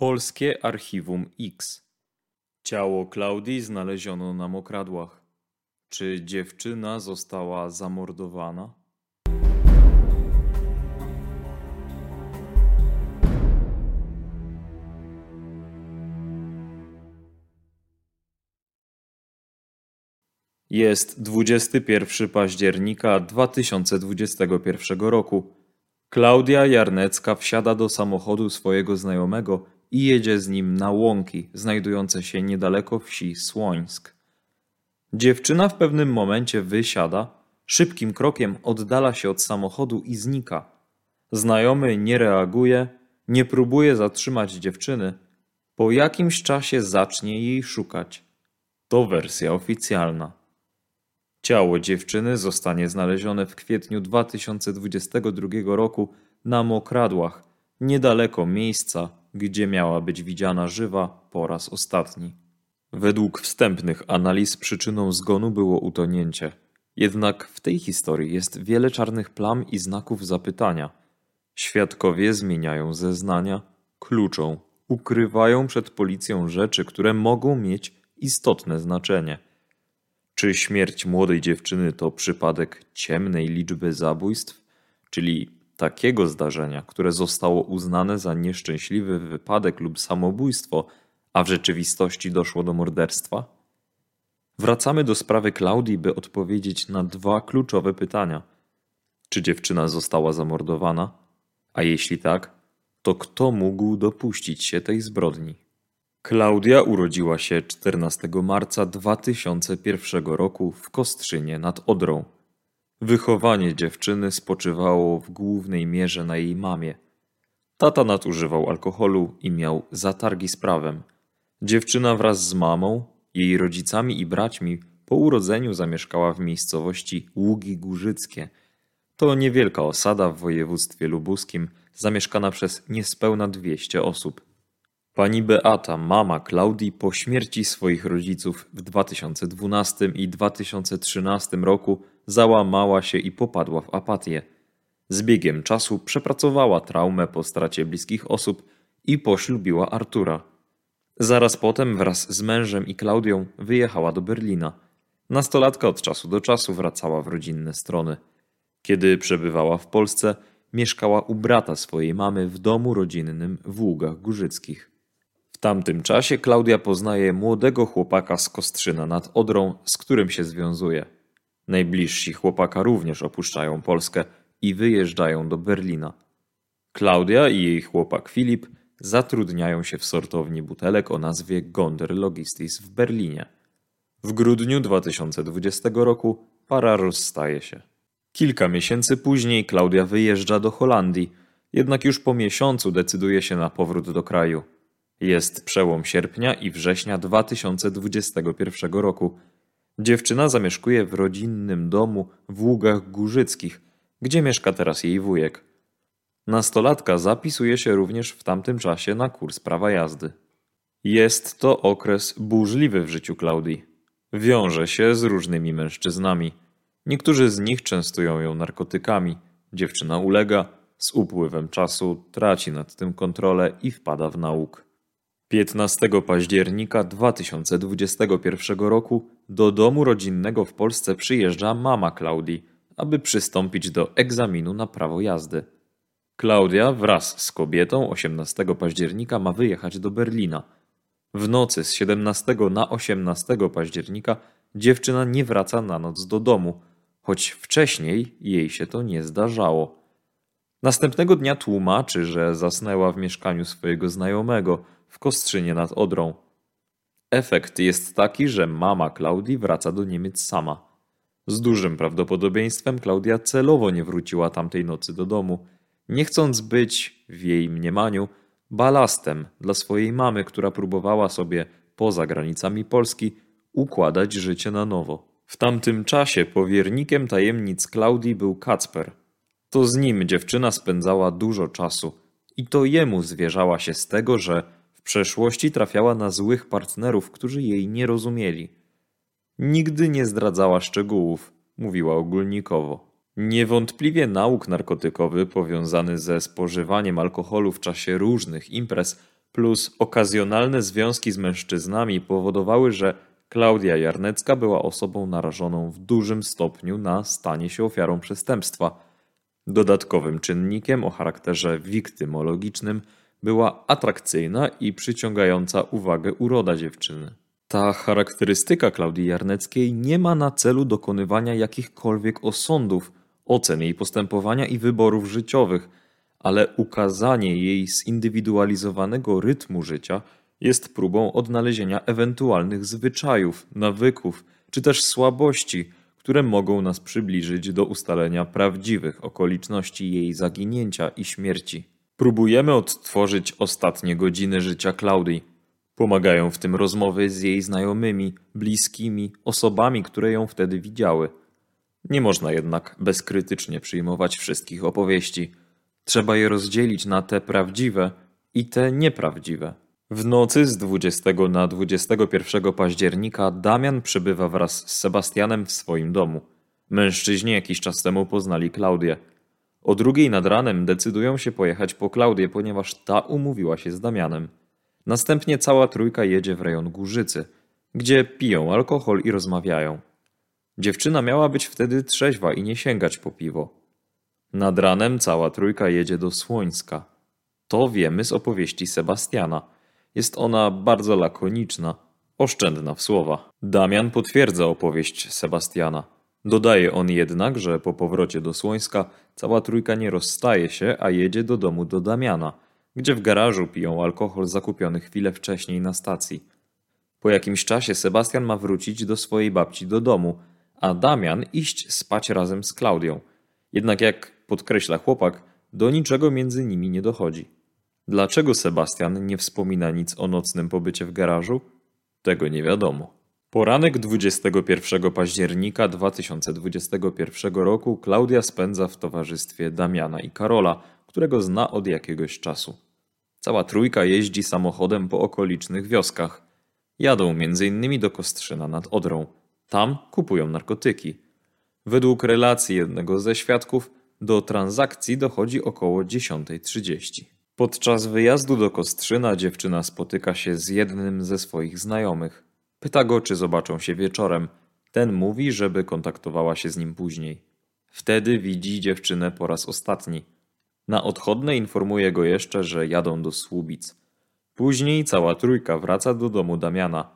Polskie Archiwum X. Ciało Klaudii znaleziono na mokradłach. Czy dziewczyna została zamordowana? Jest 21 października 2021 roku. Klaudia Jarnecka wsiada do samochodu swojego znajomego i jedzie z nim na łąki znajdujące się niedaleko wsi Słońsk. Dziewczyna w pewnym momencie wysiada, szybkim krokiem oddala się od samochodu i znika. Znajomy nie reaguje, nie próbuje zatrzymać dziewczyny. Po jakimś czasie zacznie jej szukać. To wersja oficjalna. Ciało dziewczyny zostanie znalezione w kwietniu 2022 roku na Mokradłach, niedaleko miejsca, gdzie miała być widziana żywa po raz ostatni. Według wstępnych analiz przyczyną zgonu było utonięcie. Jednak w tej historii jest wiele czarnych plam i znaków zapytania. Świadkowie zmieniają zeznania, kluczą, ukrywają przed policją rzeczy, które mogą mieć istotne znaczenie. Czy śmierć młodej dziewczyny to przypadek ciemnej liczby zabójstw, czyli takiego zdarzenia, które zostało uznane za nieszczęśliwy wypadek lub samobójstwo, a w rzeczywistości doszło do morderstwa? Wracamy do sprawy Klaudii, by odpowiedzieć na dwa kluczowe pytania. Czy dziewczyna została zamordowana? A jeśli tak, to kto mógł dopuścić się tej zbrodni? Klaudia urodziła się 14 marca 2001 roku w Kostrzynie nad Odrą. Wychowanie dziewczyny spoczywało w głównej mierze na jej mamie. Tata nadużywał alkoholu i miał zatargi z prawem. Dziewczyna wraz z mamą, jej rodzicami i braćmi po urodzeniu zamieszkała w miejscowości Ługi Górzyckie. To niewielka osada w województwie lubuskim, zamieszkana przez niespełna 200 osób. Pani Beata, mama Klaudii, po śmierci swoich rodziców w 2012 i 2013 roku załamała się i popadła w apatię. Z biegiem czasu przepracowała traumę po stracie bliskich osób i poślubiła Artura. Zaraz potem wraz z mężem i Klaudią wyjechała do Berlina. Nastolatka od czasu do czasu wracała w rodzinne strony. Kiedy przebywała w Polsce, mieszkała u brata swojej mamy w domu rodzinnym w Ługach Górzyckich. W tamtym czasie Klaudia poznaje młodego chłopaka z Kostrzyna nad Odrą, z którym się związuje. Najbliżsi chłopaka również opuszczają Polskę i wyjeżdżają do Berlina. Klaudia i jej chłopak Filip zatrudniają się w sortowni butelek o nazwie Gonder Logistics w Berlinie. W grudniu 2020 roku para rozstaje się. Kilka miesięcy później Klaudia wyjeżdża do Holandii, jednak już po miesiącu decyduje się na powrót do kraju. Jest przełom sierpnia i września 2021 roku. Dziewczyna zamieszkuje w rodzinnym domu w Ługach Górzyckich, gdzie mieszka teraz jej wujek. Nastolatka zapisuje się również w tamtym czasie na kurs prawa jazdy. Jest to okres burzliwy w życiu Klaudii. Wiąże się z różnymi mężczyznami. Niektórzy z nich częstują ją narkotykami. Dziewczyna ulega, z upływem czasu traci nad tym kontrolę i wpada w nauk. 15 października 2021 roku do domu rodzinnego w Polsce przyjeżdża mama Klaudii, aby przystąpić do egzaminu na prawo jazdy. Klaudia wraz z kobietą 18 października ma wyjechać do Berlina. W nocy z 17 na 18 października dziewczyna nie wraca na noc do domu, choć wcześniej jej się to nie zdarzało. Następnego dnia tłumaczy, że zasnęła w mieszkaniu swojego znajomego w Kostrzynie nad Odrą. Efekt jest taki, że mama Klaudii wraca do Niemiec sama. Z dużym prawdopodobieństwem Klaudia celowo nie wróciła tamtej nocy do domu, nie chcąc być, w jej mniemaniu, balastem dla swojej mamy, która próbowała sobie, poza granicami Polski, układać życie na nowo. W tamtym czasie powiernikiem tajemnic Klaudii był Kacper. To z nim dziewczyna spędzała dużo czasu i to jemu zwierzała się z tego, że przeszłości trafiała na złych partnerów, którzy jej nie rozumieli. Nigdy nie zdradzała szczegółów, mówiła ogólnikowo. Niewątpliwie nauk narkotykowy powiązany ze spożywaniem alkoholu w czasie różnych imprez plus okazjonalne związki z mężczyznami powodowały, że Klaudia Jarnecka była osobą narażoną w dużym stopniu na stanie się ofiarą przestępstwa. Dodatkowym czynnikiem o charakterze wiktymologicznym była atrakcyjna i przyciągająca uwagę uroda dziewczyny. Ta charakterystyka Klaudii Jarneckiej nie ma na celu dokonywania jakichkolwiek osądów, ocen jej postępowania i wyborów życiowych, ale ukazanie jej zindywidualizowanego rytmu życia jest próbą odnalezienia ewentualnych zwyczajów, nawyków czy też słabości, które mogą nas przybliżyć do ustalenia prawdziwych okoliczności jej zaginięcia i śmierci. Próbujemy odtworzyć ostatnie godziny życia Klaudii. Pomagają w tym rozmowy z jej znajomymi, bliskimi, osobami, które ją wtedy widziały. Nie można jednak bezkrytycznie przyjmować wszystkich opowieści. Trzeba je rozdzielić na te prawdziwe i te nieprawdziwe. W nocy z 20 na 21 października Damian przybywa wraz z Sebastianem w swoim domu. Mężczyźni jakiś czas temu poznali Klaudię. O drugiej nad ranem decydują się pojechać po Klaudię, ponieważ ta umówiła się z Damianem. Następnie cała trójka jedzie w rejon Górzycy, gdzie piją alkohol i rozmawiają. Dziewczyna miała być wtedy trzeźwa i nie sięgać po piwo. Nad ranem cała trójka jedzie do Słońska. To wiemy z opowieści Sebastiana. Jest ona bardzo lakoniczna, oszczędna w słowa. Damian potwierdza opowieść Sebastiana. Dodaje on jednak, że po powrocie do Słońska cała trójka nie rozstaje się, a jedzie do domu do Damiana, gdzie w garażu piją alkohol zakupiony chwilę wcześniej na stacji. Po jakimś czasie Sebastian ma wrócić do swojej babci do domu, a Damian iść spać razem z Klaudią. Jednak jak podkreśla chłopak, do niczego między nimi nie dochodzi. Dlaczego Sebastian nie wspomina nic o nocnym pobycie w garażu? Tego nie wiadomo. Poranek 21 października 2021 roku Klaudia spędza w towarzystwie Damiana i Karola, którego zna od jakiegoś czasu. Cała trójka jeździ samochodem po okolicznych wioskach. Jadą m.in. do Kostrzyna nad Odrą. Tam kupują narkotyki. Według relacji jednego ze świadków do transakcji dochodzi około 10.30. Podczas wyjazdu do Kostrzyna dziewczyna spotyka się z jednym ze swoich znajomych. Pyta go, czy zobaczą się wieczorem. Ten mówi, żeby kontaktowała się z nim później. Wtedy widzi dziewczynę po raz ostatni. Na odchodne informuje go jeszcze, że jadą do Słubic. Później cała trójka wraca do domu Damiana.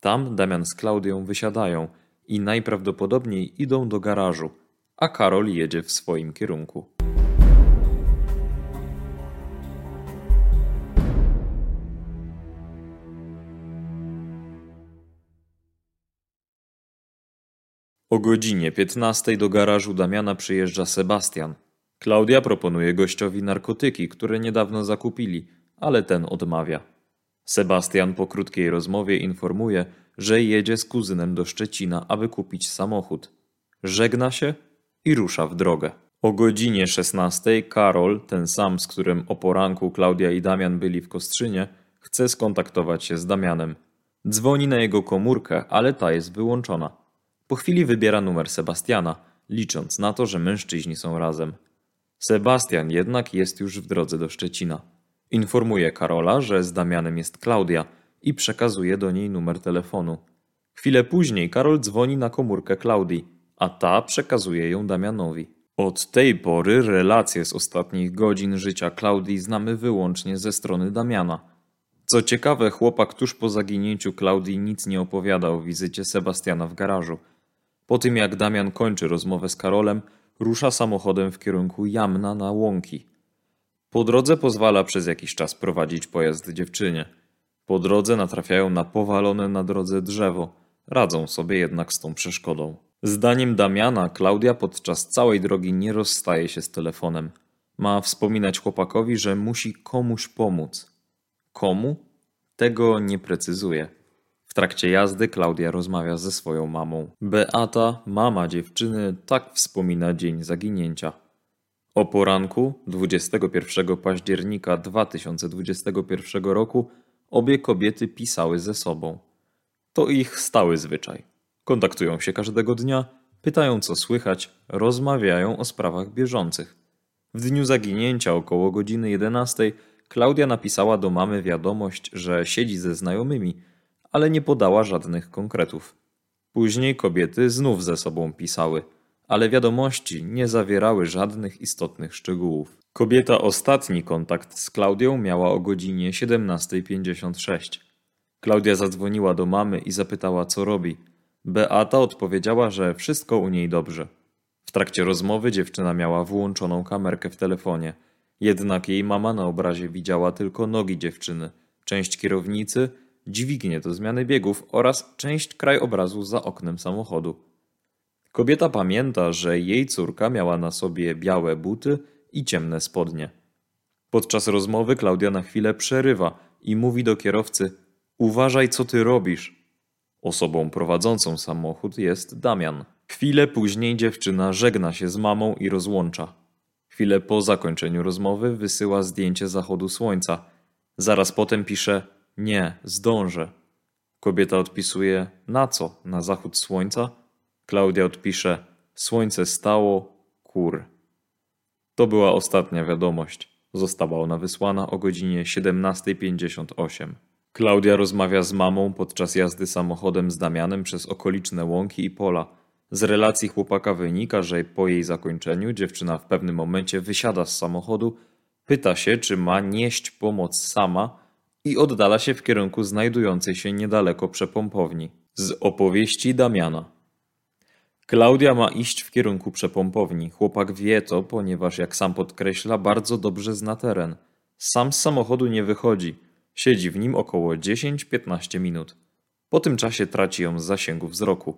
Tam Damian z Klaudią wysiadają i najprawdopodobniej idą do garażu, a Karol jedzie w swoim kierunku. O godzinie 15 do garażu Damiana przyjeżdża Sebastian. Klaudia proponuje gościowi narkotyki, które niedawno zakupili, ale ten odmawia. Sebastian po krótkiej rozmowie informuje, że jedzie z kuzynem do Szczecina, aby kupić samochód. Żegna się i rusza w drogę. O godzinie 16 Karol, ten sam, z którym o poranku Klaudia i Damian byli w Kostrzynie, chce skontaktować się z Damianem. Dzwoni na jego komórkę, ale ta jest wyłączona. Po chwili wybiera numer Sebastiana, licząc na to, że mężczyźni są razem. Sebastian jednak jest już w drodze do Szczecina. Informuje Karola, że z Damianem jest Klaudia i przekazuje do niej numer telefonu. Chwilę później Karol dzwoni na komórkę Klaudii, a ta przekazuje ją Damianowi. Od tej pory relacje z ostatnich godzin życia Klaudii znamy wyłącznie ze strony Damiana. Co ciekawe, chłopak tuż po zaginięciu Klaudii nic nie opowiada o wizycie Sebastiana w garażu. Po tym jak Damian kończy rozmowę z Karolem, rusza samochodem w kierunku Jamna na Łąki. Po drodze pozwala przez jakiś czas prowadzić pojazd dziewczynie. Po drodze natrafiają na powalone na drodze drzewo. Radzą sobie jednak z tą przeszkodą. Zdaniem Damiana, Klaudia podczas całej drogi nie rozstaje się z telefonem. Ma wspominać chłopakowi, że musi komuś pomóc. Komu? Tego nie precyzuje. Trakcie jazdy Klaudia rozmawia ze swoją mamą. Beata, mama dziewczyny, tak wspomina dzień zaginięcia. O poranku 21 października 2021 roku obie kobiety pisały ze sobą. To ich stały zwyczaj. Kontaktują się każdego dnia, pytają co słychać, rozmawiają o sprawach bieżących. W dniu zaginięcia około godziny 11 Klaudia napisała do mamy wiadomość, że siedzi ze znajomymi, ale nie podała żadnych konkretów. Później kobiety znów ze sobą pisały, ale wiadomości nie zawierały żadnych istotnych szczegółów. Kobieta ostatni kontakt z Klaudią miała o godzinie 17.56. Klaudia zadzwoniła do mamy i zapytała, co robi. Beata odpowiedziała, że wszystko u niej dobrze. W trakcie rozmowy dziewczyna miała włączoną kamerkę w telefonie. Jednak jej mama na obrazie widziała tylko nogi dziewczyny, część kierownicy, dźwignię do zmiany biegów oraz część krajobrazu za oknem samochodu. Kobieta pamięta, że jej córka miała na sobie białe buty i ciemne spodnie. Podczas rozmowy Klaudia na chwilę przerywa i mówi do kierowcy: Uważaj, co ty robisz. Osobą prowadzącą samochód jest Damian. Chwilę później dziewczyna żegna się z mamą i rozłącza. Chwilę po zakończeniu rozmowy wysyła zdjęcie zachodu słońca. Zaraz potem pisze: Nie, zdążę. Kobieta odpisuje: Na co? Na zachód słońca? Klaudia odpisze: Słońce stało, kur. To była ostatnia wiadomość. Została ona wysłana o godzinie 17.58. Klaudia rozmawia z mamą podczas jazdy samochodem z Damianem przez okoliczne łąki i pola. Z relacji chłopaka wynika, że po jej zakończeniu dziewczyna w pewnym momencie wysiada z samochodu, pyta się, czy ma nieść pomoc sama i oddala się w kierunku znajdującej się niedaleko przepompowni. Z opowieści Damiana. Klaudia ma iść w kierunku przepompowni. Chłopak wie to, ponieważ jak sam podkreśla, bardzo dobrze zna teren. Sam z samochodu nie wychodzi. Siedzi w nim około 10-15 minut. Po tym czasie traci ją z zasięgu wzroku.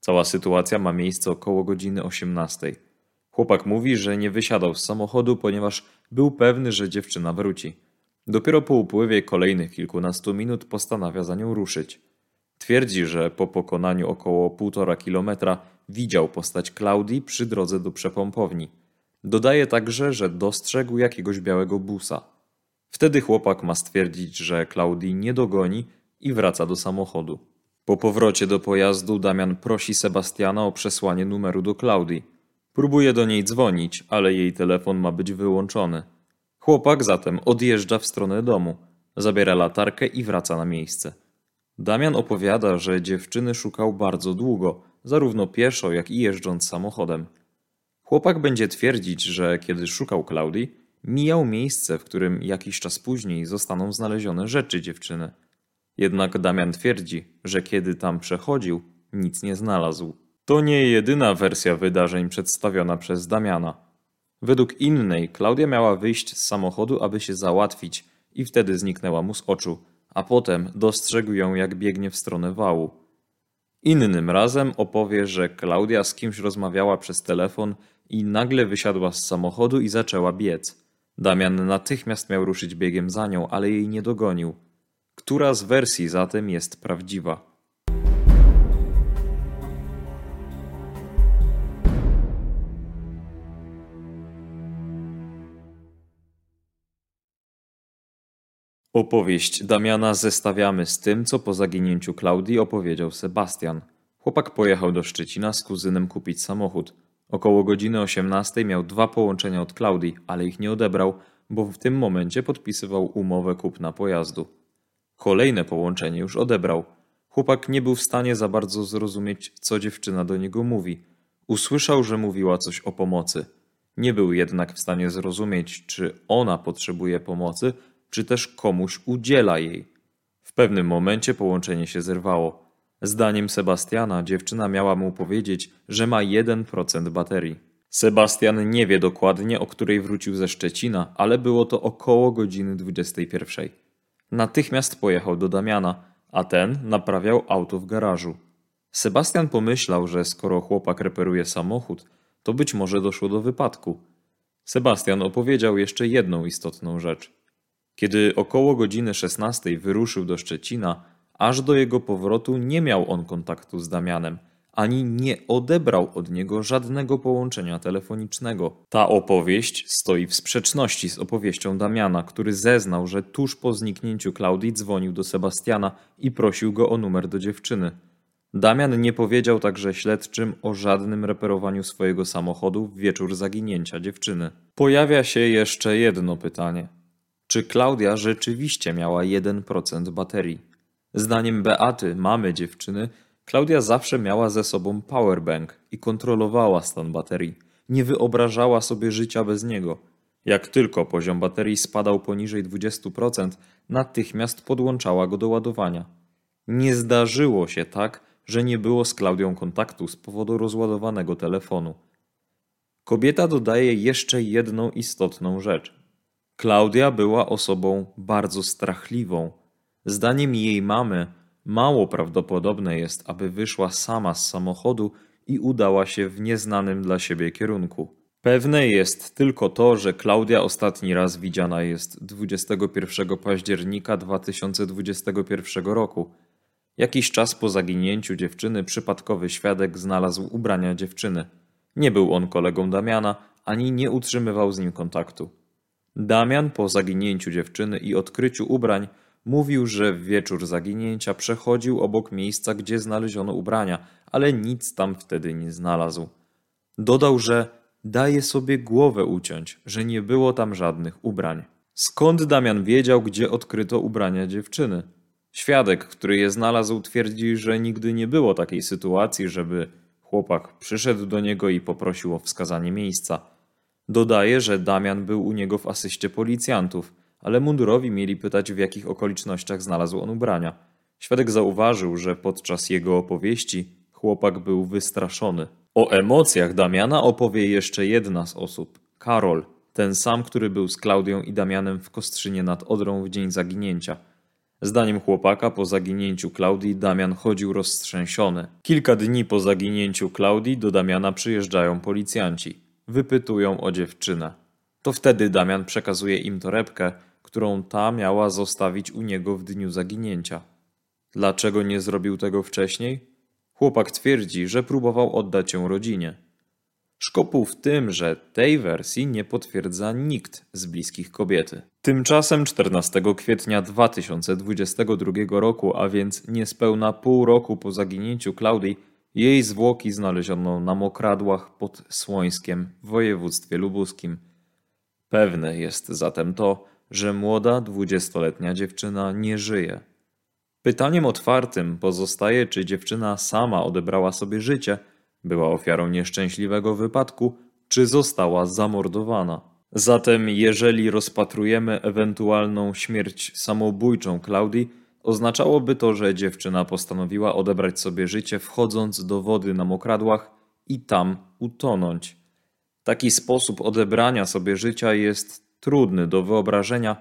Cała sytuacja ma miejsce około godziny 18. Chłopak mówi, że nie wysiadał z samochodu, ponieważ był pewny, że dziewczyna wróci. Dopiero po upływie kolejnych kilkunastu minut postanawia za nią ruszyć. Twierdzi, że po pokonaniu około półtora kilometra widział postać Klaudii przy drodze do przepompowni. Dodaje także, że dostrzegł jakiegoś białego busa. Wtedy chłopak ma stwierdzić, że Klaudii nie dogoni i wraca do samochodu. Po powrocie do pojazdu Damian prosi Sebastiana o przesłanie numeru do Klaudii. Próbuje do niej dzwonić, ale jej telefon ma być wyłączony. Chłopak zatem odjeżdża w stronę domu, zabiera latarkę i wraca na miejsce. Damian opowiada, że dziewczyny szukał bardzo długo, zarówno pieszo, jak i jeżdżąc samochodem. Chłopak będzie twierdzić, że kiedy szukał Klaudii, mijał miejsce, w którym jakiś czas później zostaną znalezione rzeczy dziewczyny. Jednak Damian twierdzi, że kiedy tam przechodził, nic nie znalazł. To nie jedyna wersja wydarzeń przedstawiona przez Damiana. Według innej Klaudia miała wyjść z samochodu, aby się załatwić i wtedy zniknęła mu z oczu, a potem dostrzegł ją jak biegnie w stronę wału. Innym razem opowie, że Klaudia z kimś rozmawiała przez telefon i nagle wysiadła z samochodu i zaczęła biec. Damian natychmiast miał ruszyć biegiem za nią, ale jej nie dogonił. Która z wersji zatem jest prawdziwa? Opowieść Damiana zestawiamy z tym, co po zaginięciu Klaudii opowiedział Sebastian. Chłopak pojechał do Szczecina z kuzynem kupić samochód. Około godziny 18 miał dwa połączenia od Klaudii, ale ich nie odebrał, bo w tym momencie podpisywał umowę kupna pojazdu. Kolejne połączenie już odebrał. Chłopak nie był w stanie za bardzo zrozumieć, co dziewczyna do niego mówi. Usłyszał, że mówiła coś o pomocy. Nie był jednak w stanie zrozumieć, czy ona potrzebuje pomocy, czy też komuś udziela jej. W pewnym momencie połączenie się zerwało. Zdaniem Sebastiana dziewczyna miała mu powiedzieć, że ma 1% baterii. Sebastian nie wie dokładnie, o której wrócił ze Szczecina, ale było to około godziny 21. Natychmiast pojechał do Damiana, a ten naprawiał auto w garażu. Sebastian pomyślał, że skoro chłopak reperuje samochód, to być może doszło do wypadku. Sebastian opowiedział jeszcze jedną istotną rzecz. Kiedy około godziny 16 wyruszył do Szczecina, aż do jego powrotu nie miał on kontaktu z Damianem, ani nie odebrał od niego żadnego połączenia telefonicznego. Ta opowieść stoi w sprzeczności z opowieścią Damiana, który zeznał, że tuż po zniknięciu Klaudii dzwonił do Sebastiana i prosił go o numer do dziewczyny. Damian nie powiedział także śledczym o żadnym reperowaniu swojego samochodu w wieczór zaginięcia dziewczyny. Pojawia się jeszcze jedno pytanie. Czy Klaudia rzeczywiście miała 1% baterii. Zdaniem Beaty, mamy dziewczyny, Klaudia zawsze miała ze sobą powerbank i kontrolowała stan baterii. Nie wyobrażała sobie życia bez niego. Jak tylko poziom baterii spadał poniżej 20%, natychmiast podłączała go do ładowania. Nie zdarzyło się tak, że nie było z Klaudią kontaktu z powodu rozładowanego telefonu. Kobieta dodaje jeszcze jedną istotną rzecz. Klaudia była osobą bardzo strachliwą. Zdaniem jej mamy, mało prawdopodobne jest, aby wyszła sama z samochodu i udała się w nieznanym dla siebie kierunku. Pewne jest tylko to, że Klaudia ostatni raz widziana jest 21 października 2021 roku. Jakiś czas po zaginięciu dziewczyny przypadkowy świadek znalazł ubrania dziewczyny. Nie był on kolegą Damiana, ani nie utrzymywał z nim kontaktu. Damian po zaginięciu dziewczyny i odkryciu ubrań mówił, że w wieczór zaginięcia przechodził obok miejsca, gdzie znaleziono ubrania, ale nic tam wtedy nie znalazł. Dodał, że daje sobie głowę uciąć, że nie było tam żadnych ubrań. Skąd Damian wiedział, gdzie odkryto ubrania dziewczyny? Świadek, który je znalazł, twierdzi, że nigdy nie było takiej sytuacji, żeby chłopak przyszedł do niego i poprosił o wskazanie miejsca. Dodaje, że Damian był u niego w asyście policjantów, ale mundurowi mieli pytać, w jakich okolicznościach znalazł on ubrania. Świadek zauważył, że podczas jego opowieści chłopak był wystraszony. O emocjach Damiana opowie jeszcze jedna z osób Karol, ten sam, który był z Klaudią i Damianem w Kostrzynie nad Odrą w dzień zaginięcia. Zdaniem chłopaka po zaginięciu Klaudii Damian chodził roztrzęsiony. Kilka dni po zaginięciu Klaudii do Damiana przyjeżdżają policjanci. Wypytują o dziewczynę. To wtedy Damian przekazuje im torebkę, którą ta miała zostawić u niego w dniu zaginięcia. Dlaczego nie zrobił tego wcześniej? Chłopak twierdzi, że próbował oddać ją rodzinie. Szkopuł w tym, że tej wersji nie potwierdza nikt z bliskich kobiety. Tymczasem 14 kwietnia 2022 roku, a więc niespełna pół roku po zaginięciu Klaudii, jej zwłoki znaleziono na mokradłach pod Słońskiem w województwie lubuskim. Pewne jest zatem to, że młoda dwudziestoletnia dziewczyna nie żyje. Pytaniem otwartym pozostaje, czy dziewczyna sama odebrała sobie życie, była ofiarą nieszczęśliwego wypadku, czy została zamordowana. Zatem, jeżeli rozpatrujemy ewentualną śmierć samobójczą Klaudii, oznaczałoby to, że dziewczyna postanowiła odebrać sobie życie, wchodząc do wody na mokradłach i tam utonąć. Taki sposób odebrania sobie życia jest trudny do wyobrażenia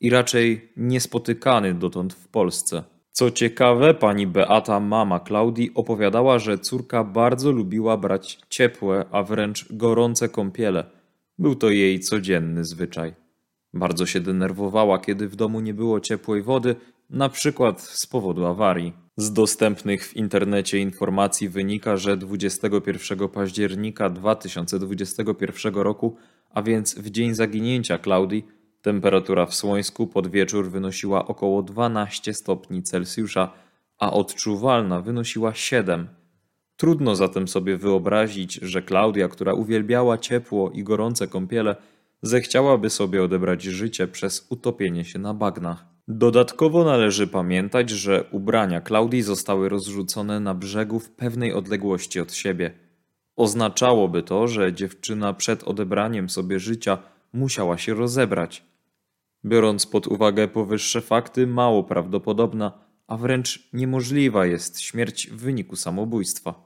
i raczej niespotykany dotąd w Polsce. Co ciekawe, pani Beata, mama Klaudii, opowiadała, że córka bardzo lubiła brać ciepłe, a wręcz gorące kąpiele. Był to jej codzienny zwyczaj. Bardzo się denerwowała, kiedy w domu nie było ciepłej wody, na przykład z powodu awarii. Z dostępnych w internecie informacji wynika, że 21 października 2021 roku, a więc w dzień zaginięcia Klaudii, temperatura w Słońsku pod wieczór wynosiła około 12 stopni Celsjusza, a odczuwalna wynosiła 7. Trudno zatem sobie wyobrazić, że Klaudia, która uwielbiała ciepło i gorące kąpiele, zechciałaby sobie odebrać życie przez utopienie się na bagnach. Dodatkowo należy pamiętać, że ubrania Klaudii zostały rozrzucone na brzegu w pewnej odległości od siebie. Oznaczałoby to, że dziewczyna przed odebraniem sobie życia musiała się rozebrać. Biorąc pod uwagę powyższe fakty, mało prawdopodobna, a wręcz niemożliwa jest śmierć w wyniku samobójstwa.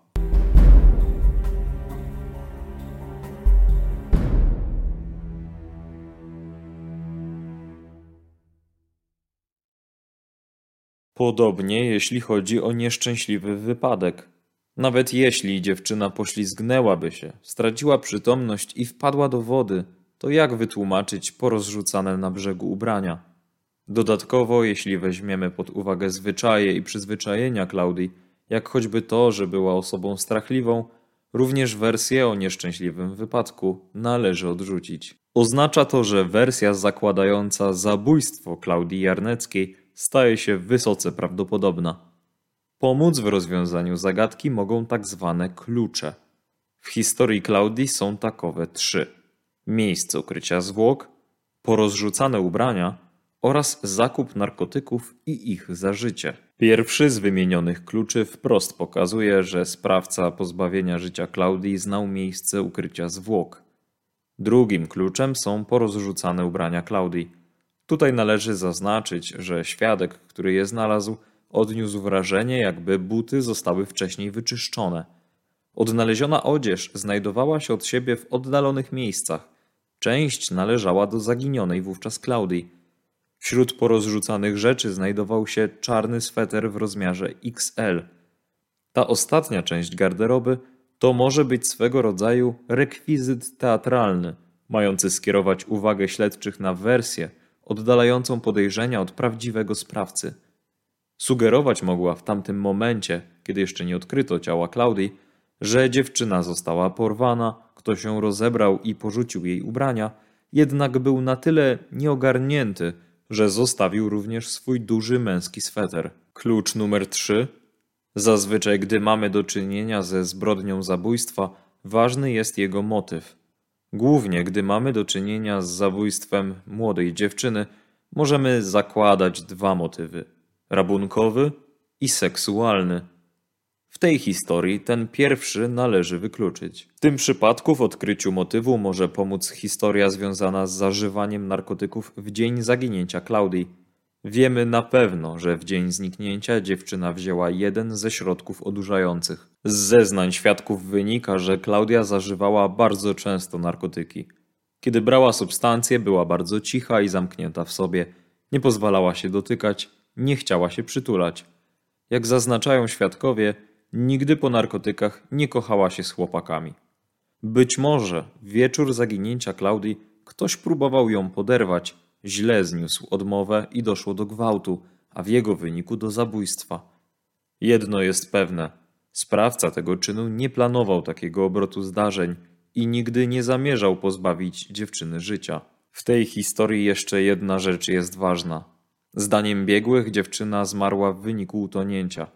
Podobnie jeśli chodzi o nieszczęśliwy wypadek. Nawet jeśli dziewczyna poślizgnęłaby się, straciła przytomność i wpadła do wody, to jak wytłumaczyć porozrzucane na brzegu ubrania? Dodatkowo, jeśli weźmiemy pod uwagę zwyczaje i przyzwyczajenia Klaudii, jak choćby to, że była osobą strachliwą, również wersję o nieszczęśliwym wypadku należy odrzucić. Oznacza to, że wersja zakładająca zabójstwo Klaudii Jarneckiej staje się wysoce prawdopodobna. Pomóc w rozwiązaniu zagadki mogą tak zwane klucze. W historii Klaudii są takowe trzy: miejsce ukrycia zwłok, porozrzucane ubrania oraz zakup narkotyków i ich zażycie. Pierwszy z wymienionych kluczy wprost pokazuje, że sprawca pozbawienia życia Klaudii znał miejsce ukrycia zwłok. Drugim kluczem są porozrzucane ubrania Klaudii. Tutaj należy zaznaczyć, że świadek, który je znalazł, odniósł wrażenie, jakby buty zostały wcześniej wyczyszczone. Odnaleziona odzież znajdowała się od siebie w oddalonych miejscach. Część należała do zaginionej wówczas Klaudii. Wśród porozrzucanych rzeczy znajdował się czarny sweter w rozmiarze XL. Ta ostatnia część garderoby to może być swego rodzaju rekwizyt teatralny, mający skierować uwagę śledczych na wersję oddalającą podejrzenia od prawdziwego sprawcy. Sugerować mogła w tamtym momencie, kiedy jeszcze nie odkryto ciała Klaudii, że dziewczyna została porwana, ktoś ją rozebrał i porzucił jej ubrania, jednak był na tyle nieogarnięty, że zostawił również swój duży męski sweter. Klucz numer 3. Zazwyczaj, gdy mamy do czynienia ze zbrodnią zabójstwa, ważny jest jego motyw. Głównie, gdy mamy do czynienia z zabójstwem młodej dziewczyny, możemy zakładać dwa motywy: rabunkowy i seksualny. W tej historii ten pierwszy należy wykluczyć. W tym przypadku w odkryciu motywu może pomóc historia związana z zażywaniem narkotyków w dzień zaginięcia Klaudii. Wiemy na pewno, że w dzień zniknięcia dziewczyna wzięła jeden ze środków odurzających. Z zeznań świadków wynika, że Klaudia zażywała bardzo często narkotyki. Kiedy brała substancje, była bardzo cicha i zamknięta w sobie. Nie pozwalała się dotykać, nie chciała się przytulać. Jak zaznaczają świadkowie, Nigdy po narkotykach nie kochała się z chłopakami. Być może wieczór zaginięcia Klaudii ktoś próbował ją poderwać, źle zniósł odmowę i doszło do gwałtu, a w jego wyniku do zabójstwa. Jedno jest pewne: sprawca tego czynu nie planował takiego obrotu zdarzeń i nigdy nie zamierzał pozbawić dziewczyny życia. W tej historii jeszcze jedna rzecz jest ważna. Zdaniem biegłych dziewczyna zmarła w wyniku utonięcia.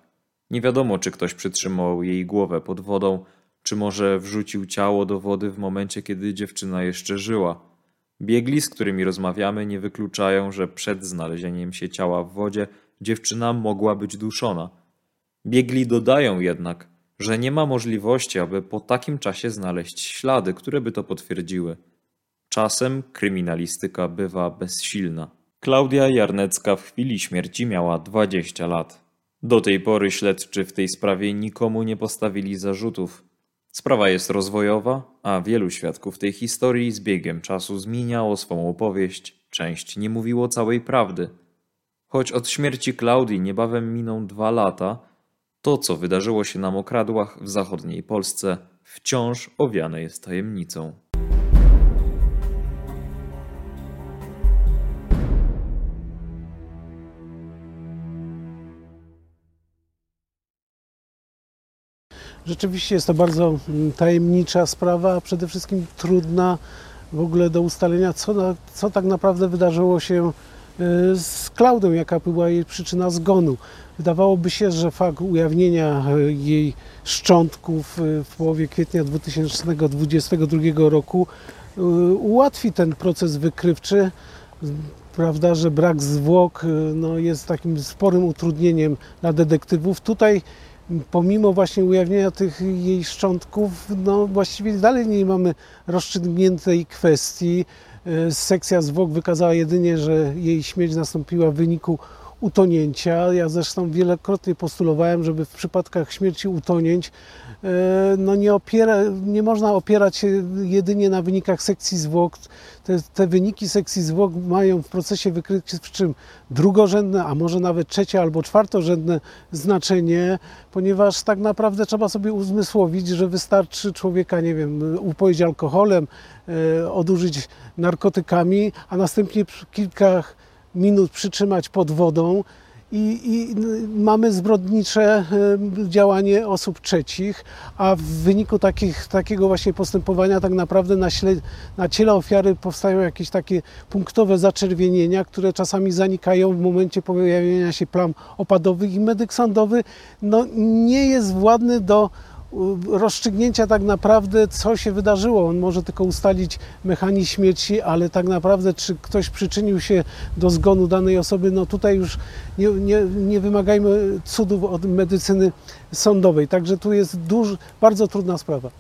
Nie wiadomo, czy ktoś przytrzymał jej głowę pod wodą, czy może wrzucił ciało do wody w momencie, kiedy dziewczyna jeszcze żyła. Biegli, z którymi rozmawiamy, nie wykluczają, że przed znalezieniem się ciała w wodzie dziewczyna mogła być duszona. Biegli dodają jednak, że nie ma możliwości, aby po takim czasie znaleźć ślady, które by to potwierdziły. Czasem kryminalistyka bywa bezsilna. Klaudia Jarnecka w chwili śmierci miała 20 lat. Do tej pory śledczy w tej sprawie nikomu nie postawili zarzutów. Sprawa jest rozwojowa, a wielu świadków tej historii z biegiem czasu zmieniało swą opowieść, część nie mówiło całej prawdy. Choć od śmierci Klaudii niebawem miną dwa lata, to co wydarzyło się na mokradłach w zachodniej Polsce wciąż owiane jest tajemnicą. Rzeczywiście jest to bardzo mm, tajemnicza sprawa, a przede wszystkim trudna w ogóle do ustalenia, co, na, co tak naprawdę wydarzyło się y, z Klaudą, jaka była jej przyczyna zgonu. Wydawałoby się, że fakt ujawnienia y, jej szczątków y, w połowie kwietnia 2022 roku ułatwi ten proces wykrywczy. Prawda, że brak zwłok no, jest takim sporym utrudnieniem dla detektywów. Tutaj pomimo właśnie ujawnienia tych jej szczątków, no właściwie dalej nie mamy rozstrzygniętej kwestii. E, sekcja zwłok wykazała jedynie, że jej śmierć nastąpiła w wyniku utonięcia. Ja zresztą wielokrotnie postulowałem, żeby w przypadkach śmierci utonięć e, no nie, opiera, nie można opierać się jedynie na wynikach sekcji zwłok. Te, te wyniki sekcji zwłok mają w procesie wykrywczym drugorzędne, a może nawet trzecie albo czwartorzędne znaczenie, ponieważ tak naprawdę trzeba sobie uzmysłowić, że wystarczy człowieka, nie wiem, upoić alkoholem, e, odurzyć narkotykami, a następnie kilka minut przytrzymać pod wodą i, i, mamy zbrodnicze działanie osób trzecich, a w wyniku takich, takiego właśnie postępowania tak naprawdę na, na ciele ofiary powstają jakieś takie punktowe zaczerwienienia, które czasami zanikają w momencie pojawienia się plam opadowych i medyk sądowy no, nie jest władny do rozstrzygnięcia tak naprawdę, co się wydarzyło. On może tylko ustalić mechanizm śmierci, ale tak naprawdę, czy ktoś przyczynił się do zgonu danej osoby, no tutaj już nie, nie, nie wymagajmy cudów od medycyny sądowej. Także tu jest duż, bardzo trudna sprawa.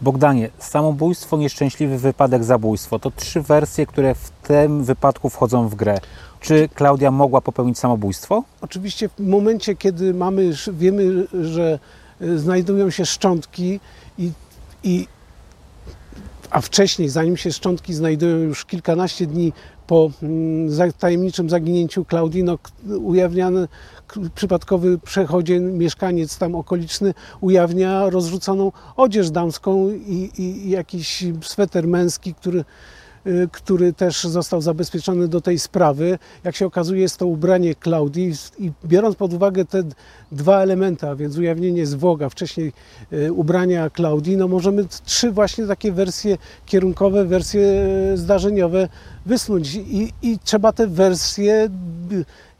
Bogdanie, samobójstwo, nieszczęśliwy wypadek, zabójstwo to trzy wersje, które w tym wypadku wchodzą w grę. Czy Klaudia mogła popełnić samobójstwo? Oczywiście w momencie, kiedy mamy, wiemy, że znajdują się szczątki i, i a wcześniej, zanim się szczątki znajdują już kilkanaście dni po mm, tajemniczym zaginięciu Klaudii, no, ujawniany przypadkowy przechodzień, mieszkaniec tam okoliczny ujawnia rozrzuconą odzież damską i, i, i jakiś sweter męski, który Y, który też został zabezpieczony do tej sprawy. Jak się okazuje, jest to ubranie Klaudii i biorąc pod uwagę te dwa elementy, a więc ujawnienie zwłoka, wcześniej y, ubrania Klaudii, no możemy trzy właśnie takie wersje kierunkowe, wersje y, zdarzeniowe wysnuć. I, i trzeba te wersje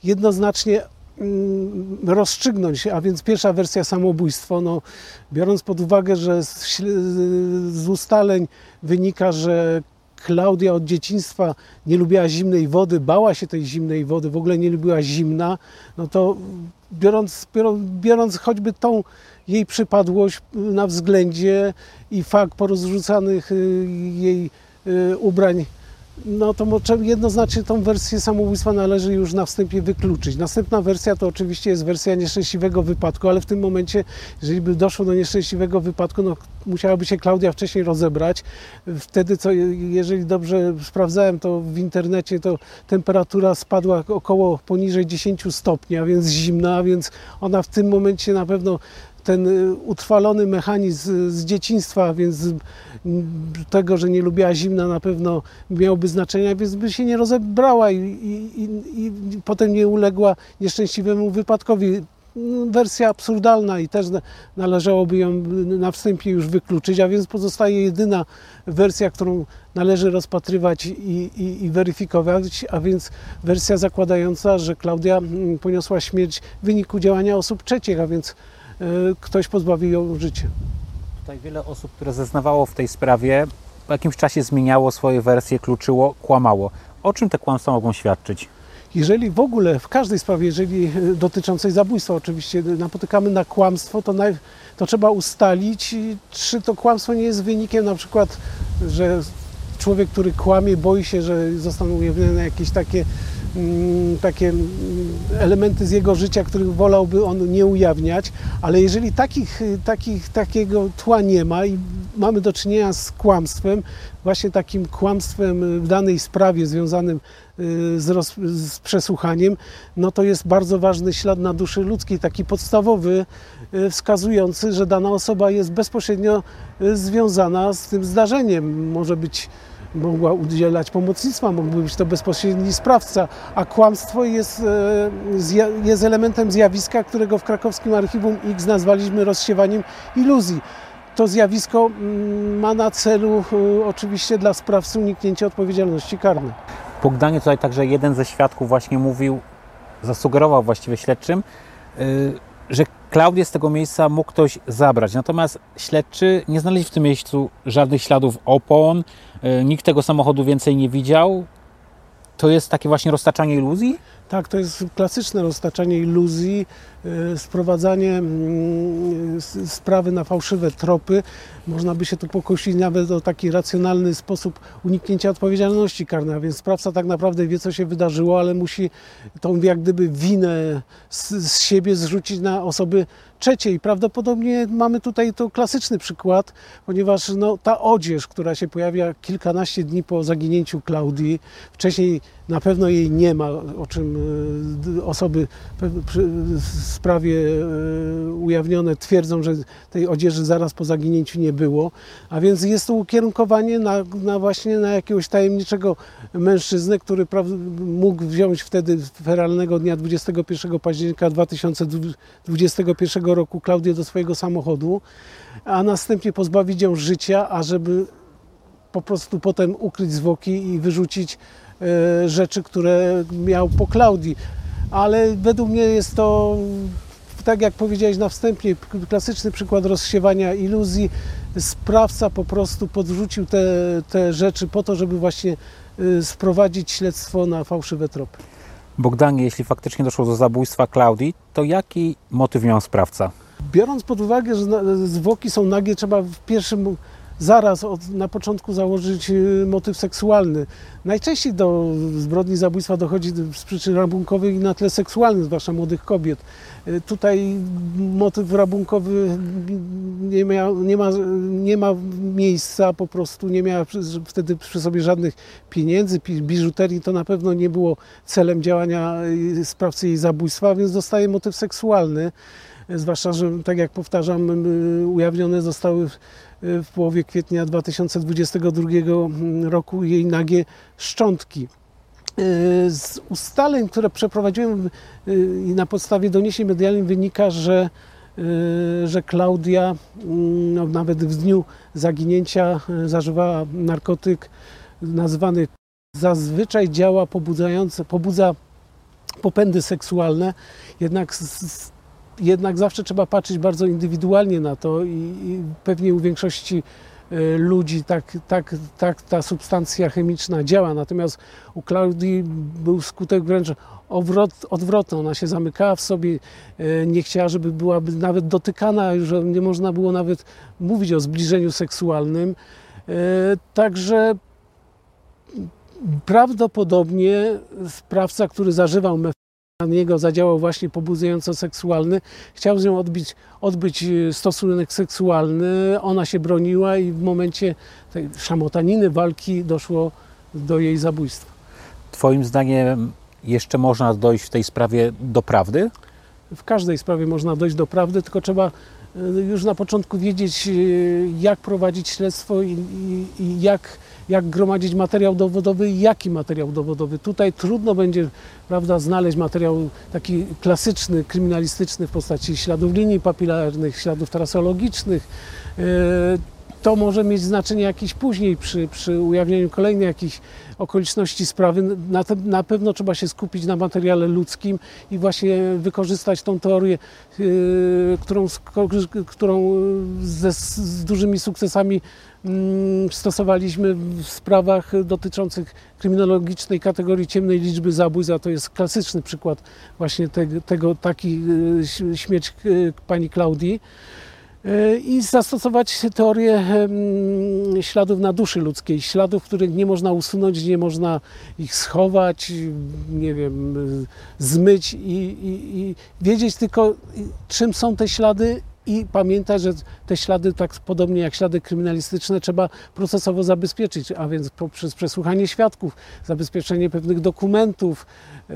jednoznacznie mm, rozstrzygnąć, a więc pierwsza wersja samobójstwo, no, biorąc pod uwagę, że z, z ustaleń wynika, że Klaudia od dzieciństwa nie lubiła zimnej wody, bała się tej zimnej wody, w ogóle nie lubiła zimna, no to biorąc, biorąc choćby tą jej przypadłość na względzie i fakt porozrzucanych y, jej y, ubrań no to jednoznacznie tą wersję samobójstwa należy już na wstępie wykluczyć. Następna wersja to oczywiście jest wersja nieszczęśliwego wypadku, ale w tym momencie, jeżeli by doszło do nieszczęśliwego wypadku, no musiałaby się Klaudia wcześniej rozebrać. Wtedy, co, jeżeli dobrze sprawdzałem to w internecie, to temperatura spadła około poniżej 10 stopni, a więc zimna, a więc ona w tym momencie na pewno ten y, utrwalony mechanizm z dzieciństwa, więc tego, że nie lubiła zimna na pewno miałby znaczenie, więc by się nie rozebrała i, i, i, i potem nie uległa nieszczęśliwemu wypadkowi. Wersja absurdalna i też należałoby ją na wstępie już wykluczyć, a więc pozostaje jedyna wersja, którą należy rozpatrywać i, i, i, weryfikować, a więc wersja zakładająca, że Klaudia poniosła śmierć w wyniku działania osób trzecich, a więc ktoś pozbawił ją życia. Tutaj wiele osób, które zeznawało w tej sprawie, po jakimś czasie zmieniało swoje wersje, kluczyło, kłamało. O czym te kłamstwa mogą świadczyć? Jeżeli w ogóle, w każdej sprawie, jeżeli e, dotyczącej zabójstwa oczywiście napotykamy na kłamstwo, to, naj, to trzeba ustalić, czy to kłamstwo nie jest wynikiem na przykład, że człowiek, który kłamie, boi się, że zostaną ujawnione jakieś takie takie mm, elementy z jego życia, których wolałby on nie ujawniać, ale jeżeli takich, takich, takiego tła nie ma i mamy do czynienia z kłamstwem, właśnie takim kłamstwem w danej sprawie związanym y, z, roz, z przesłuchaniem, no to jest bardzo ważny ślad na duszy ludzkiej, taki podstawowy, y, wskazujący, że dana osoba jest bezpośrednio y, związana z tym zdarzeniem. Może być mogła udzielać pomocnictwa, mógłby być to bezpośredni sprawca, a kłamstwo jest, e, jest elementem zjawiska, którego w krakowskim archiwum X nazwaliśmy rozsiewaniem iluzji. To zjawisko mm, ma na celu e, oczywiście dla sprawcy uniknięcie odpowiedzialności karnej. Bogdanie tutaj także jeden ze świadków właśnie mówił, zasugerował właściwie śledczym, e, że Klaudię z tego miejsca mógł ktoś zabrać. Natomiast śledczy nie znaleźli w tym miejscu żadnych śladów opon, e, nikt tego samochodu więcej nie widział. To jest takie właśnie roztaczanie iluzji? Tak, to jest klasyczne roztaczanie iluzji, e, sprowadzanie mm, sprawy na fałszywe tropy. Można by się tu pokusić nawet o taki racjonalny sposób uniknięcia odpowiedzialności karnej, a więc sprawca tak naprawdę wie, co się wydarzyło, ale musi tą jak gdyby winę z, z siebie zrzucić na osoby trzeciej. Prawdopodobnie mamy tutaj to klasyczny przykład, ponieważ no, ta odzież, która się pojawia kilkanaście dni po zaginięciu Klaudii, wcześniej na pewno jej nie ma, o czym e, osoby w sprawie e, ujawnione twierdzą, że tej odzieży zaraz po zaginięciu nie było. A więc jest to ukierunkowanie na, na właśnie na jakiegoś tajemniczego mężczyznę, który mógł wziąć wtedy feralnego dnia 21 października 2021 roku Klaudię do swojego samochodu, a następnie pozbawić ją życia, ażeby po prostu potem ukryć zwłoki i wyrzucić e, rzeczy, które miał po Klaudii. Ale według mnie jest to tak jak powiedziałeś na wstępie, klasyczny przykład rozsiewania iluzji. Sprawca po prostu podrzucił te, te rzeczy po to, żeby właśnie y, sprowadzić śledztwo na fałszywe tropy. Bogdanie, jeśli faktycznie doszło do zabójstwa Klaudii, to jaki motyw miał sprawca? Biorąc pod uwagę, że zwłoki są nagie, trzeba w pierwszym zaraz od, na początku założyć y, motyw seksualny. Najczęściej do zbrodni zabójstwa dochodzi z przyczyn rabunkowych i na tle seksualnym, zwłaszcza młodych kobiet. Y, Tutaj motyw rabunkowy nie, nie, ma, nie ma miejsca, po prostu nie miała wtedy przy sobie żadnych pieniędzy, pi- biżuterii. To na pewno nie było celem działania y, sprawcy jej zabójstwa, więc dostaje motyw seksualny. Zwłaszcza, że tak jak powtarzam, ujawnione zostały w, połowie kwietnia 2022 roku jej nagie szczątki. Y, Z ustaleń, które przeprowadziłem i na podstawie doniesień medialnych wynika, że, y, że Klaudia no, nawet w dniu zaginięcia y, zażywała narkotyk nazwany zazwyczaj działa pobudzające, pobudza popędy seksualne, jednak z- z jednak zawsze trzeba patrzeć bardzo indywidualnie na to i, i pewnie u większości e, ludzi tak, tak, tak ta substancja chemiczna działa. Natomiast u Klaudii był skutek wręcz odwrot, odwrotny. Ona się zamykała w sobie, e, nie chciała, żeby byłaby nawet dotykana, że nie można było nawet mówić o zbliżeniu seksualnym. E, Także prawdopodobnie sprawca, który zażywał mef na niego zadziałał właśnie pobudzająco seksualny. Chciał z nią odbić, odbyć e, stosunek seksualny. Ona się broniła i w momencie tej szamotaniny, walki doszło do jej zabójstwa. Twoim zdaniem jeszcze można dojść w tej sprawie do prawdy? W każdej sprawie można dojść do prawdy, tylko trzeba e, już na początku wiedzieć, e, jak prowadzić śledztwo i, i, i jak, jak gromadzić materiał dowodowy i jaki materiał dowodowy. Tutaj trudno będzie prawda, znaleźć materiał taki klasyczny, kryminalistyczny w postaci śladów linii papilarnych, śladów trasologicznych. E, To może mieć znaczenie jakieś później przy, przy ujawnieniu kolejnych jakichś okoliczności sprawy. Na, te, na pewno trzeba się skupić na materiale ludzkim i właśnie wykorzystać tą teorię, yy, którą, którą ze, z dużymi sukcesami stosowaliśmy w sprawach dotyczących kryminologicznej kategorii ciemnej liczby zabójstw, a to jest klasyczny przykład właśnie tego, tego taki ś- śmierć yy, pani Klaudii. Yy, I zastosować teorię em, śladów na duszy ludzkiej, śladów, których nie można usunąć, nie można ich schować, nie wiem, y, zmyć i, i, i wiedzieć tylko, y, czym są te ślady i pamiętać, że te ślady, tak podobnie jak ślady kryminalistyczne, trzeba procesowo zabezpieczyć, a więc poprzez przesłuchanie świadków, zabezpieczenie pewnych dokumentów, e,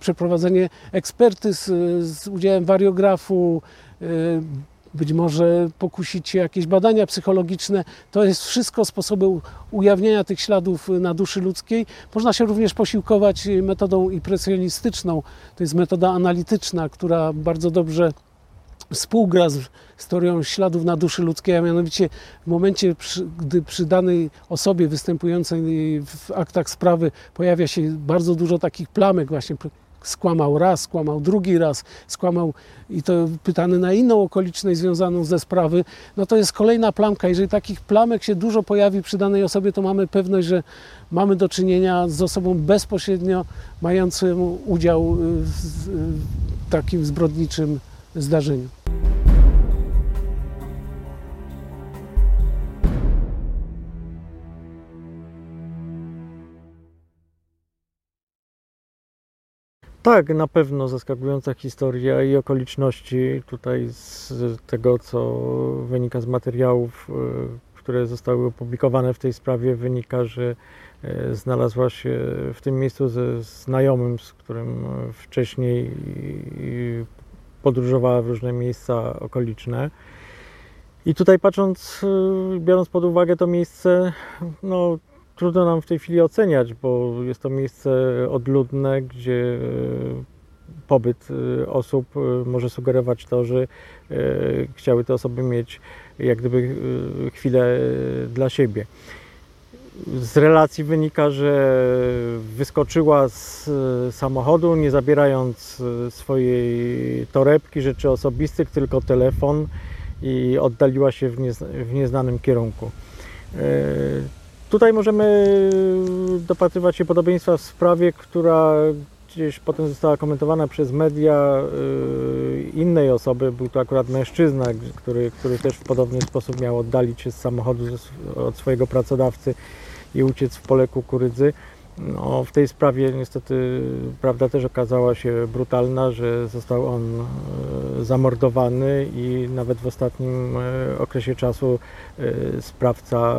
przeprowadzenie ekspertyz z udziałem wariografu, e, być może pokusić się jakieś badania psychologiczne. To jest wszystko sposoby u- ujawnienia tych śladów na duszy ludzkiej. Można się również posiłkować metodą impresjonistyczną. To jest metoda analityczna, która bardzo dobrze współgra z, teorią śladów na duszy ludzkiej, a mianowicie w momencie, przy, gdy przy danej osobie występującej w aktach sprawy pojawia się bardzo dużo takich plamek właśnie skłamał raz, skłamał drugi raz, skłamał i to pytany na inną okoliczność związaną ze sprawy, no to jest kolejna plamka. Jeżeli takich plamek się dużo pojawi przy danej osobie, to mamy pewność, że mamy do czynienia z osobą bezpośrednio mającą udział w takim zbrodniczym zdarzeniu. Tak, na pewno zaskakująca historia i okoliczności tutaj z tego, co wynika z materiałów, e, które zostały opublikowane w tej sprawie, wynika, że e, znalazła się w tym miejscu ze znajomym, z którym wcześniej podróżowała w różne miejsca okoliczne. I tutaj patrząc, e, biorąc pod uwagę to miejsce, no trudno nam w tej chwili oceniać, bo jest to miejsce odludne, gdzie e, pobyt e, osób e, może sugerować to, że chciały te osoby mieć jak gdyby chwilę dla siebie. Z relacji wynika, że wyskoczyła z samochodu, nie zabierając swojej torebki, rzeczy osobistych, tylko telefon i oddaliła się w, niezna, w nieznanym kierunku. Tutaj możemy dopatrywać się podobieństwa w sprawie, która gdzieś potem została komentowana przez media y, innej osoby. Był to akurat mężczyzna, który, który też w podobny sposób miał oddalić się z samochodu od swojego pracodawcy i uciec w pole kukurydzy. No, w tej sprawie niestety prawda też okazała się brutalna, że został on e, zamordowany i nawet w ostatnim e, okresie czasu e, sprawca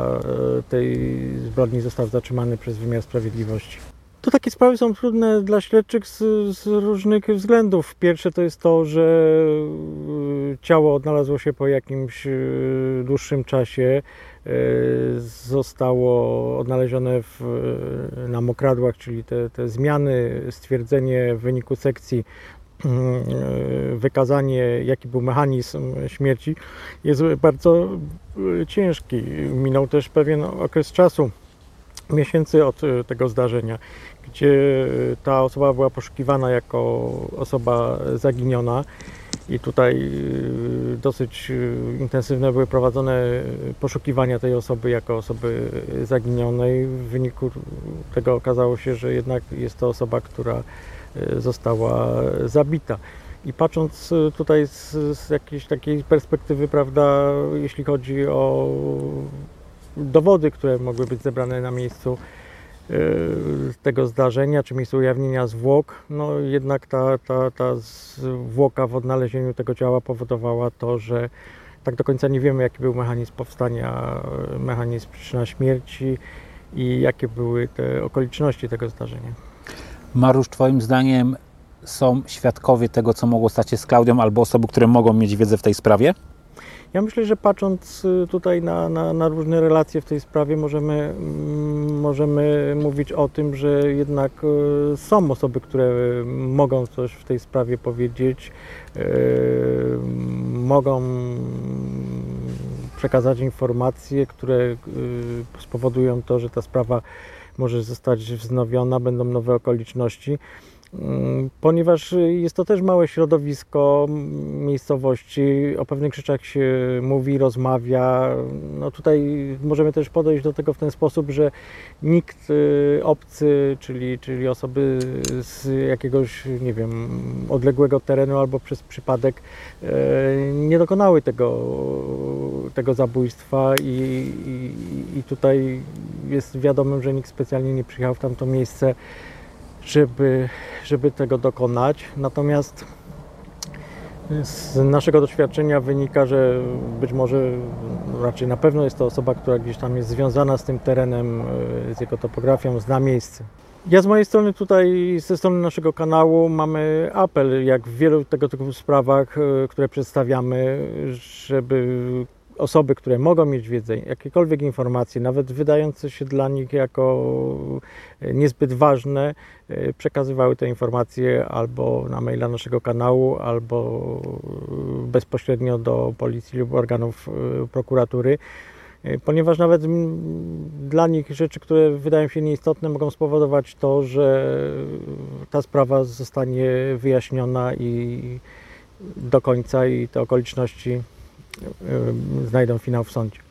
tej zbrodni został zatrzymany przez wymiar sprawiedliwości. To takie sprawy są trudne dla śledczych z, z różnych względów. Pierwsze to jest to, że ciało odnalazło się po jakimś dłuższym czasie. E, Zostało odnalezione w, e, na mokradłach, czyli te, te zmiany, stwierdzenie w wyniku sekcji, mm, e, wykazanie jaki był mechanizm śmierci jest bardzo ciężki. Minął też pewien okres czasu, miesięcy od tego zdarzenia, gdzie ta osoba była poszukiwana jako osoba zaginiona. I tutaj e, dosyć e, intensywne były prowadzone poszukiwania tej osoby jako osoby zaginionej. W wyniku tego okazało się, że jednak jest to osoba, która została zabita. I patrząc tutaj z, z jakiejś takiej perspektywy, prawda, jeśli chodzi o dowody, które mogły być zebrane na miejscu tego zdarzenia, czy miejscu ujawnienia zwłok, no jednak ta, ta, ta zwłoka w odnalezieniu tego ciała powodowała to, że tak do końca nie wiemy, jaki był mechanizm powstania, e, mechanizm przyczyna śmierci i jakie były te okoliczności tego zdarzenia. Mariusz, Twoim zdaniem są świadkowie tego, co mogło stać się z Klaudią, albo osoby, które mogą mieć wiedzę w tej sprawie? Ja myślę, że patrząc y, tutaj na, na, na różne relacje w tej sprawie, możemy, mm, możemy mówić o tym, że jednak y, są osoby, które mogą coś w tej sprawie powiedzieć, y, mogą przekazać informacje, które y, spowodują to, że ta sprawa może zostać wznowiona, będą nowe okoliczności. Mm, Ponieważ jest to też małe środowisko miejscowości, o pewnych rzeczach się mówi, rozmawia. No tutaj możemy też podejść do tego w ten sposób, że nikt y, obcy, czyli, czyli osoby z jakiegoś, nie wiem, odległego terenu albo przez przypadek e, nie dokonały tego, tego zabójstwa i, i, i tutaj jest wiadomym, że nikt specjalnie nie przyjechał w tamto miejsce żeby, żeby tego dokonać. Natomiast z naszego doświadczenia wynika, że być może, raczej na pewno jest to osoba, która gdzieś tam jest związana z tym terenem, e, z jego topografią, zna miejsce. Ja z mojej strony tutaj, ze strony naszego kanału mamy apel, jak w wielu tego typu sprawach, e, które przedstawiamy, żeby osoby, które mogą mieć wiedzę, jakiekolwiek informacje, nawet wydające się dla nich jako niezbyt ważne, e, przekazywały te informacje albo na maila naszego kanału, albo bezpośrednio do policji lub organów e, prokuratury. E, Ponieważ nawet dla nich rzeczy, które wydają się nieistotne, mogą spowodować to, że ta sprawa zostanie wyjaśniona i do końca i te okoliczności e, znajdą finał w sądzie.